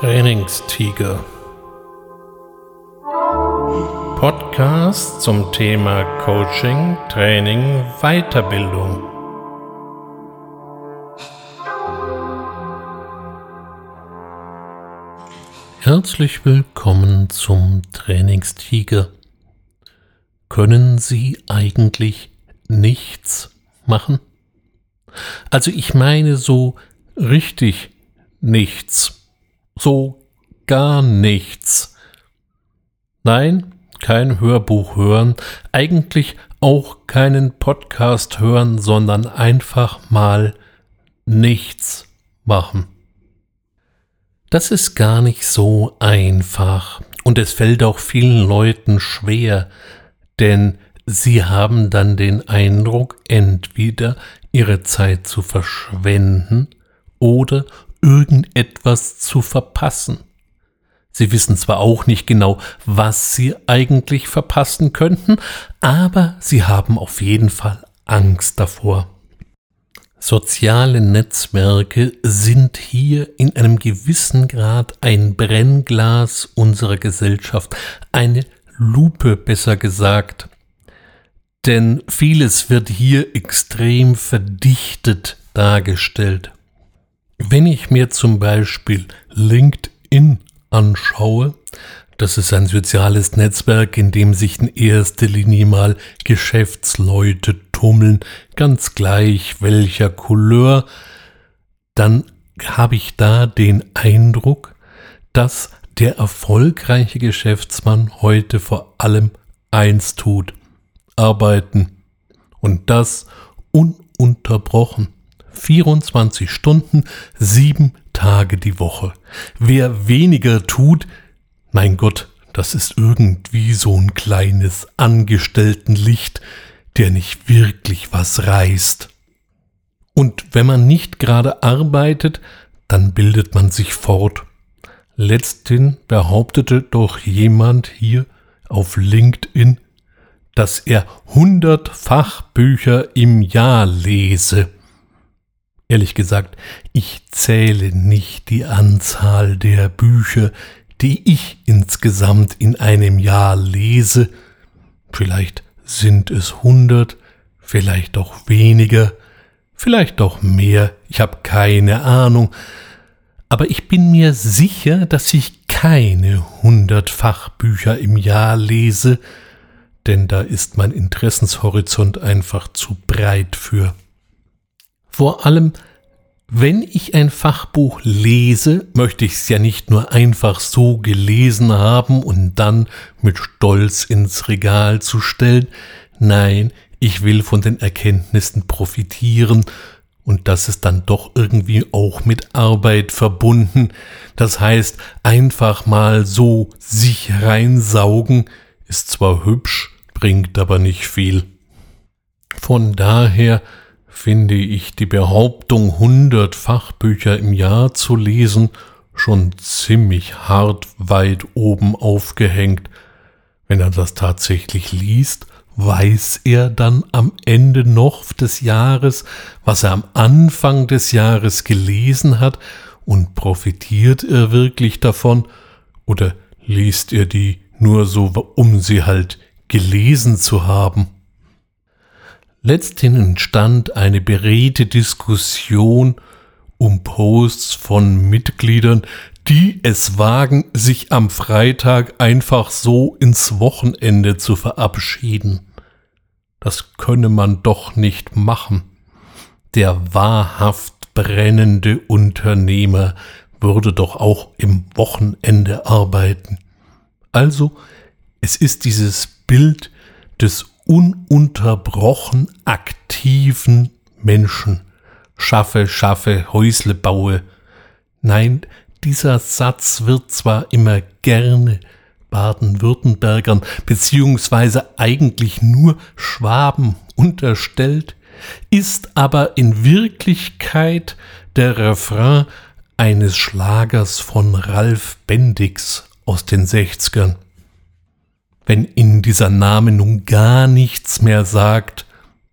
Trainingstiger. Podcast zum Thema Coaching, Training, Weiterbildung. Herzlich willkommen zum Trainingstiger. Können Sie eigentlich nichts machen? Also ich meine so richtig nichts. So gar nichts. Nein, kein Hörbuch hören, eigentlich auch keinen Podcast hören, sondern einfach mal nichts machen. Das ist gar nicht so einfach und es fällt auch vielen Leuten schwer, denn sie haben dann den Eindruck, entweder ihre Zeit zu verschwenden oder irgendetwas zu verpassen. Sie wissen zwar auch nicht genau, was sie eigentlich verpassen könnten, aber sie haben auf jeden Fall Angst davor. Soziale Netzwerke sind hier in einem gewissen Grad ein Brennglas unserer Gesellschaft, eine Lupe besser gesagt. Denn vieles wird hier extrem verdichtet dargestellt. Wenn ich mir zum Beispiel LinkedIn anschaue, das ist ein soziales Netzwerk, in dem sich in erster Linie mal Geschäftsleute tummeln, ganz gleich welcher Couleur, dann habe ich da den Eindruck, dass der erfolgreiche Geschäftsmann heute vor allem eins tut, arbeiten. Und das ununterbrochen. 24 Stunden, sieben Tage die Woche. Wer weniger tut, mein Gott, das ist irgendwie so ein kleines Angestelltenlicht, der nicht wirklich was reißt. Und wenn man nicht gerade arbeitet, dann bildet man sich fort. Letzthin behauptete doch jemand hier auf LinkedIn, dass er 100 Fachbücher im Jahr lese. Ehrlich gesagt, ich zähle nicht die Anzahl der Bücher, die ich insgesamt in einem Jahr lese. Vielleicht sind es hundert, vielleicht auch weniger, vielleicht auch mehr, ich habe keine Ahnung, aber ich bin mir sicher, dass ich keine hundert Fachbücher im Jahr lese, denn da ist mein Interessenshorizont einfach zu breit für. Vor allem, wenn ich ein Fachbuch lese, möchte ich es ja nicht nur einfach so gelesen haben und dann mit Stolz ins Regal zu stellen. Nein, ich will von den Erkenntnissen profitieren und das ist dann doch irgendwie auch mit Arbeit verbunden. Das heißt, einfach mal so sich reinsaugen ist zwar hübsch, bringt aber nicht viel. Von daher finde ich die Behauptung, 100 Fachbücher im Jahr zu lesen, schon ziemlich hart weit oben aufgehängt. Wenn er das tatsächlich liest, weiß er dann am Ende noch des Jahres, was er am Anfang des Jahres gelesen hat, und profitiert er wirklich davon, oder liest er die nur so, um sie halt gelesen zu haben? Letzthin entstand eine beredte Diskussion um Posts von Mitgliedern, die es wagen, sich am Freitag einfach so ins Wochenende zu verabschieden. Das könne man doch nicht machen. Der wahrhaft brennende Unternehmer würde doch auch im Wochenende arbeiten. Also, es ist dieses Bild des ununterbrochen aktiven Menschen. Schaffe, schaffe, Häusle baue. Nein, dieser Satz wird zwar immer gerne Baden-Württembergern beziehungsweise eigentlich nur Schwaben unterstellt, ist aber in Wirklichkeit der Refrain eines Schlagers von Ralf Bendix aus den 60ern wenn Ihnen dieser Name nun gar nichts mehr sagt,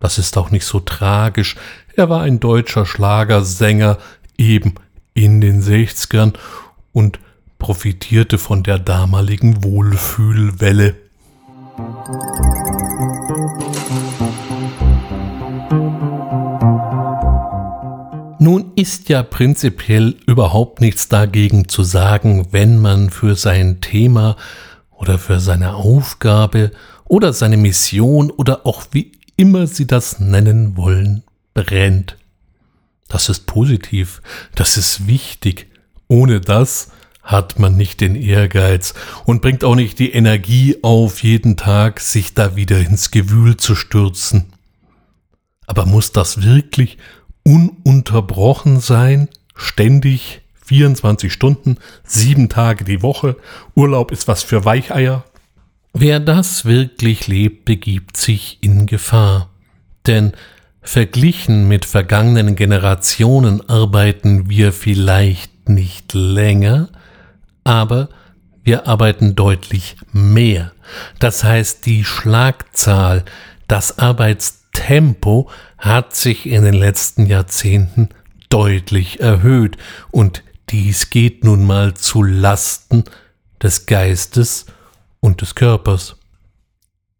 das ist auch nicht so tragisch. Er war ein deutscher Schlagersänger eben in den 60ern und profitierte von der damaligen Wohlfühlwelle. Nun ist ja prinzipiell überhaupt nichts dagegen zu sagen, wenn man für sein Thema oder für seine Aufgabe oder seine Mission oder auch wie immer Sie das nennen wollen, brennt. Das ist positiv, das ist wichtig. Ohne das hat man nicht den Ehrgeiz und bringt auch nicht die Energie auf, jeden Tag sich da wieder ins Gewühl zu stürzen. Aber muss das wirklich ununterbrochen sein, ständig 24 Stunden, sieben Tage die Woche, Urlaub ist was für Weicheier. Wer das wirklich lebt, begibt sich in Gefahr. Denn verglichen mit vergangenen Generationen arbeiten wir vielleicht nicht länger, aber wir arbeiten deutlich mehr. Das heißt, die Schlagzahl, das Arbeitstempo hat sich in den letzten Jahrzehnten deutlich erhöht und dies geht nun mal zu Lasten des Geistes und des Körpers.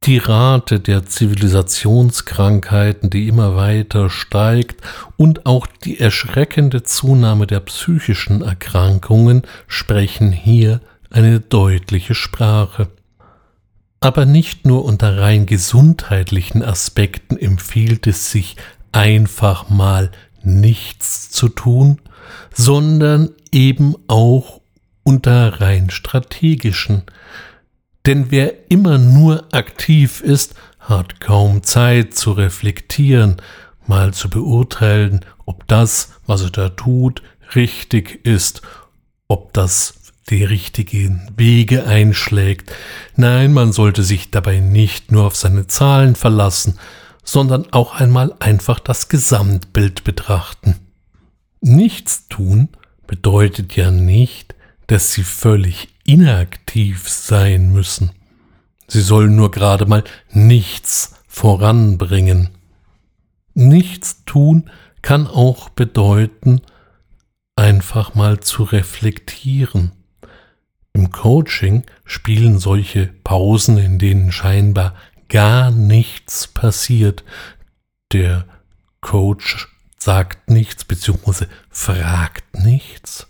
Die Rate der Zivilisationskrankheiten, die immer weiter steigt, und auch die erschreckende Zunahme der psychischen Erkrankungen sprechen hier eine deutliche Sprache. Aber nicht nur unter rein gesundheitlichen Aspekten empfiehlt es sich einfach mal nichts zu tun, sondern eben auch unter rein strategischen. Denn wer immer nur aktiv ist, hat kaum Zeit zu reflektieren, mal zu beurteilen, ob das, was er da tut, richtig ist, ob das die richtigen Wege einschlägt. Nein, man sollte sich dabei nicht nur auf seine Zahlen verlassen, sondern auch einmal einfach das Gesamtbild betrachten. Nichts tun bedeutet ja nicht, dass sie völlig inaktiv sein müssen. Sie sollen nur gerade mal nichts voranbringen. Nichts tun kann auch bedeuten, einfach mal zu reflektieren. Im Coaching spielen solche Pausen, in denen scheinbar gar nichts passiert. Der Coach sagt nichts bzw. fragt nichts,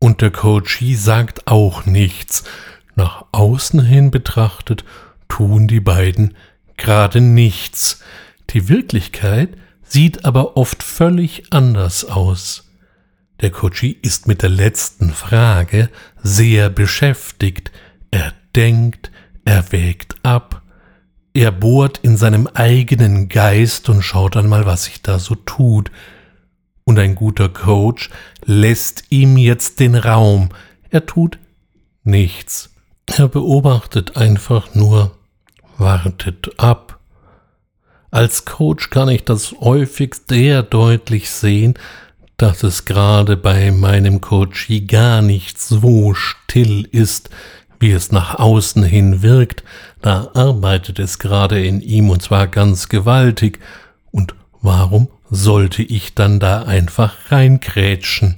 und der Coachee sagt auch nichts. Nach außen hin betrachtet tun die beiden gerade nichts. Die Wirklichkeit sieht aber oft völlig anders aus. Der Coachee ist mit der letzten Frage sehr beschäftigt. Er denkt, er wägt ab, er bohrt in seinem eigenen Geist und schaut einmal, was sich da so tut. Und ein guter Coach lässt ihm jetzt den Raum. Er tut nichts. Er beobachtet einfach nur, wartet ab. Als Coach kann ich das häufig sehr deutlich sehen, dass es gerade bei meinem Coachie gar nicht so still ist, wie es nach außen hin wirkt. Da arbeitet es gerade in ihm und zwar ganz gewaltig. Und warum sollte ich dann da einfach reinkrätschen.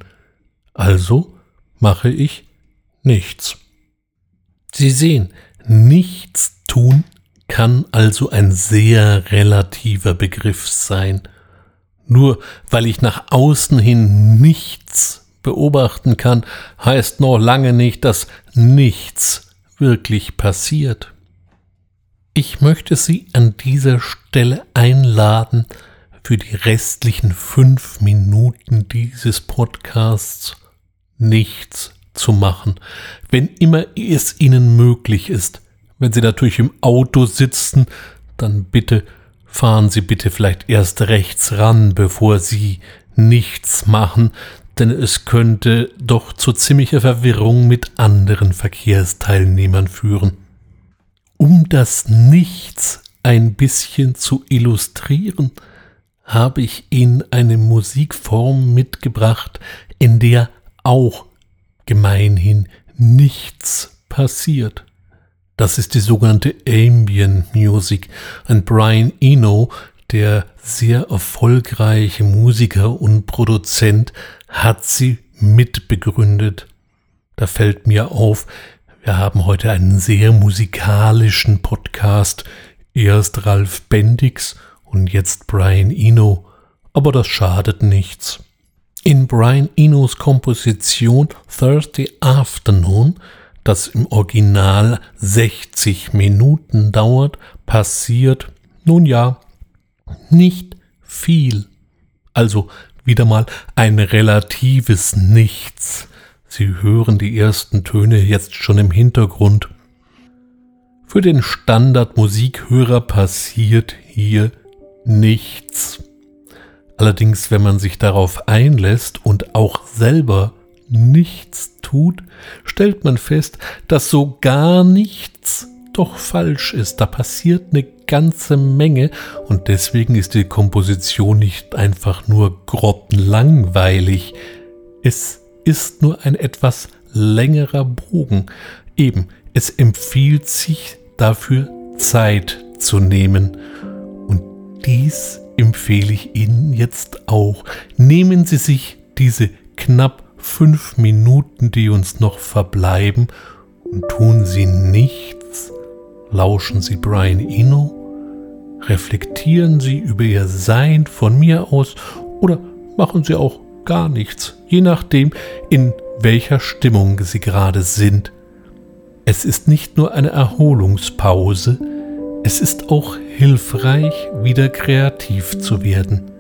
Also mache ich nichts. Sie sehen, nichts tun kann also ein sehr relativer Begriff sein. Nur weil ich nach außen hin nichts beobachten kann, heißt noch lange nicht, dass nichts wirklich passiert. Ich möchte Sie an dieser Stelle einladen, für die restlichen fünf Minuten dieses Podcasts nichts zu machen, wenn immer es Ihnen möglich ist. Wenn Sie natürlich im Auto sitzen, dann bitte fahren Sie bitte vielleicht erst rechts ran, bevor Sie nichts machen, denn es könnte doch zu ziemlicher Verwirrung mit anderen Verkehrsteilnehmern führen. Um das Nichts ein bisschen zu illustrieren, habe ich Ihnen eine Musikform mitgebracht, in der auch gemeinhin nichts passiert. Das ist die sogenannte Ambient Music. Ein Brian Eno, der sehr erfolgreiche Musiker und Produzent, hat sie mitbegründet. Da fällt mir auf, wir haben heute einen sehr musikalischen Podcast. Erst Ralf Bendix und jetzt Brian Eno. Aber das schadet nichts. In Brian Enos Komposition Thursday Afternoon, das im Original 60 Minuten dauert, passiert, nun ja, nicht viel. Also wieder mal ein relatives Nichts. Sie hören die ersten Töne jetzt schon im Hintergrund. Für den Standardmusikhörer passiert hier nichts. Allerdings, wenn man sich darauf einlässt und auch selber nichts tut, stellt man fest, dass so gar nichts doch falsch ist. Da passiert eine ganze Menge und deswegen ist die Komposition nicht einfach nur grottenlangweilig. Es ist nur ein etwas längerer Bogen. Eben, es empfiehlt sich dafür Zeit zu nehmen. Und dies empfehle ich Ihnen jetzt auch. Nehmen Sie sich diese knapp fünf Minuten, die uns noch verbleiben, und tun Sie nichts. Lauschen Sie Brian Eno reflektieren Sie über Ihr Sein von mir aus oder machen Sie auch gar nichts, je nachdem, in welcher Stimmung Sie gerade sind. Es ist nicht nur eine Erholungspause, es ist auch hilfreich, wieder kreativ zu werden.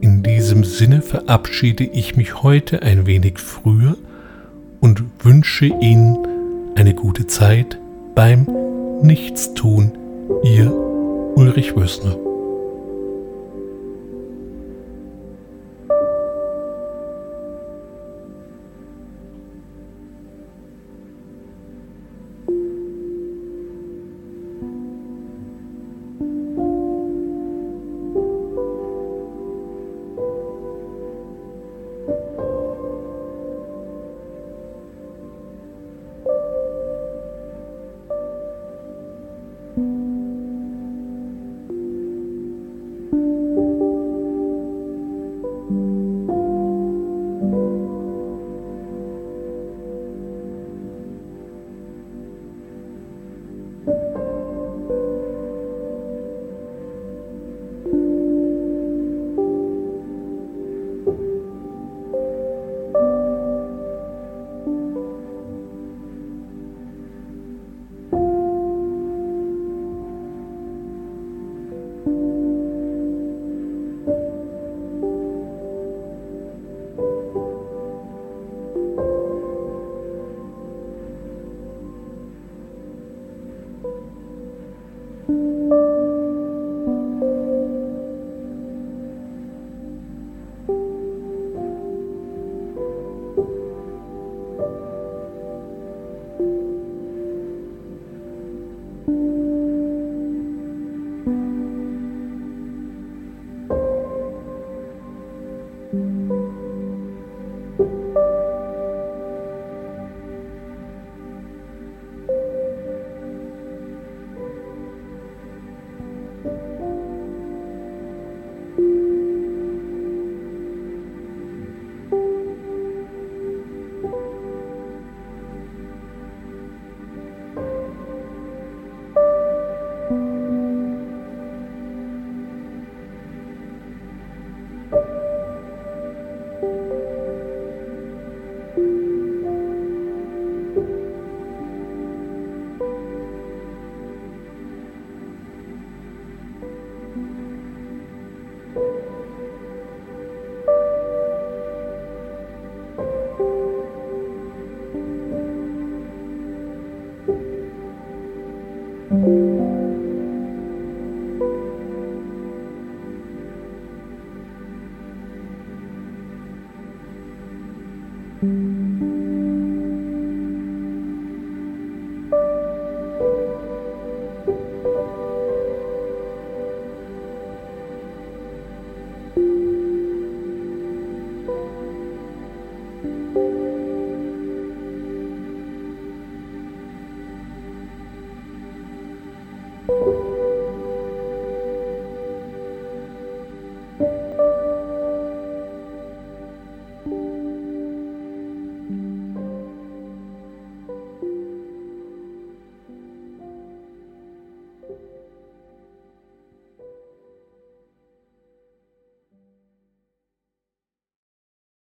In diesem Sinne verabschiede ich mich heute ein wenig früher und wünsche Ihnen eine gute Zeit beim Nichtstun. Ihr Ulrich Wössner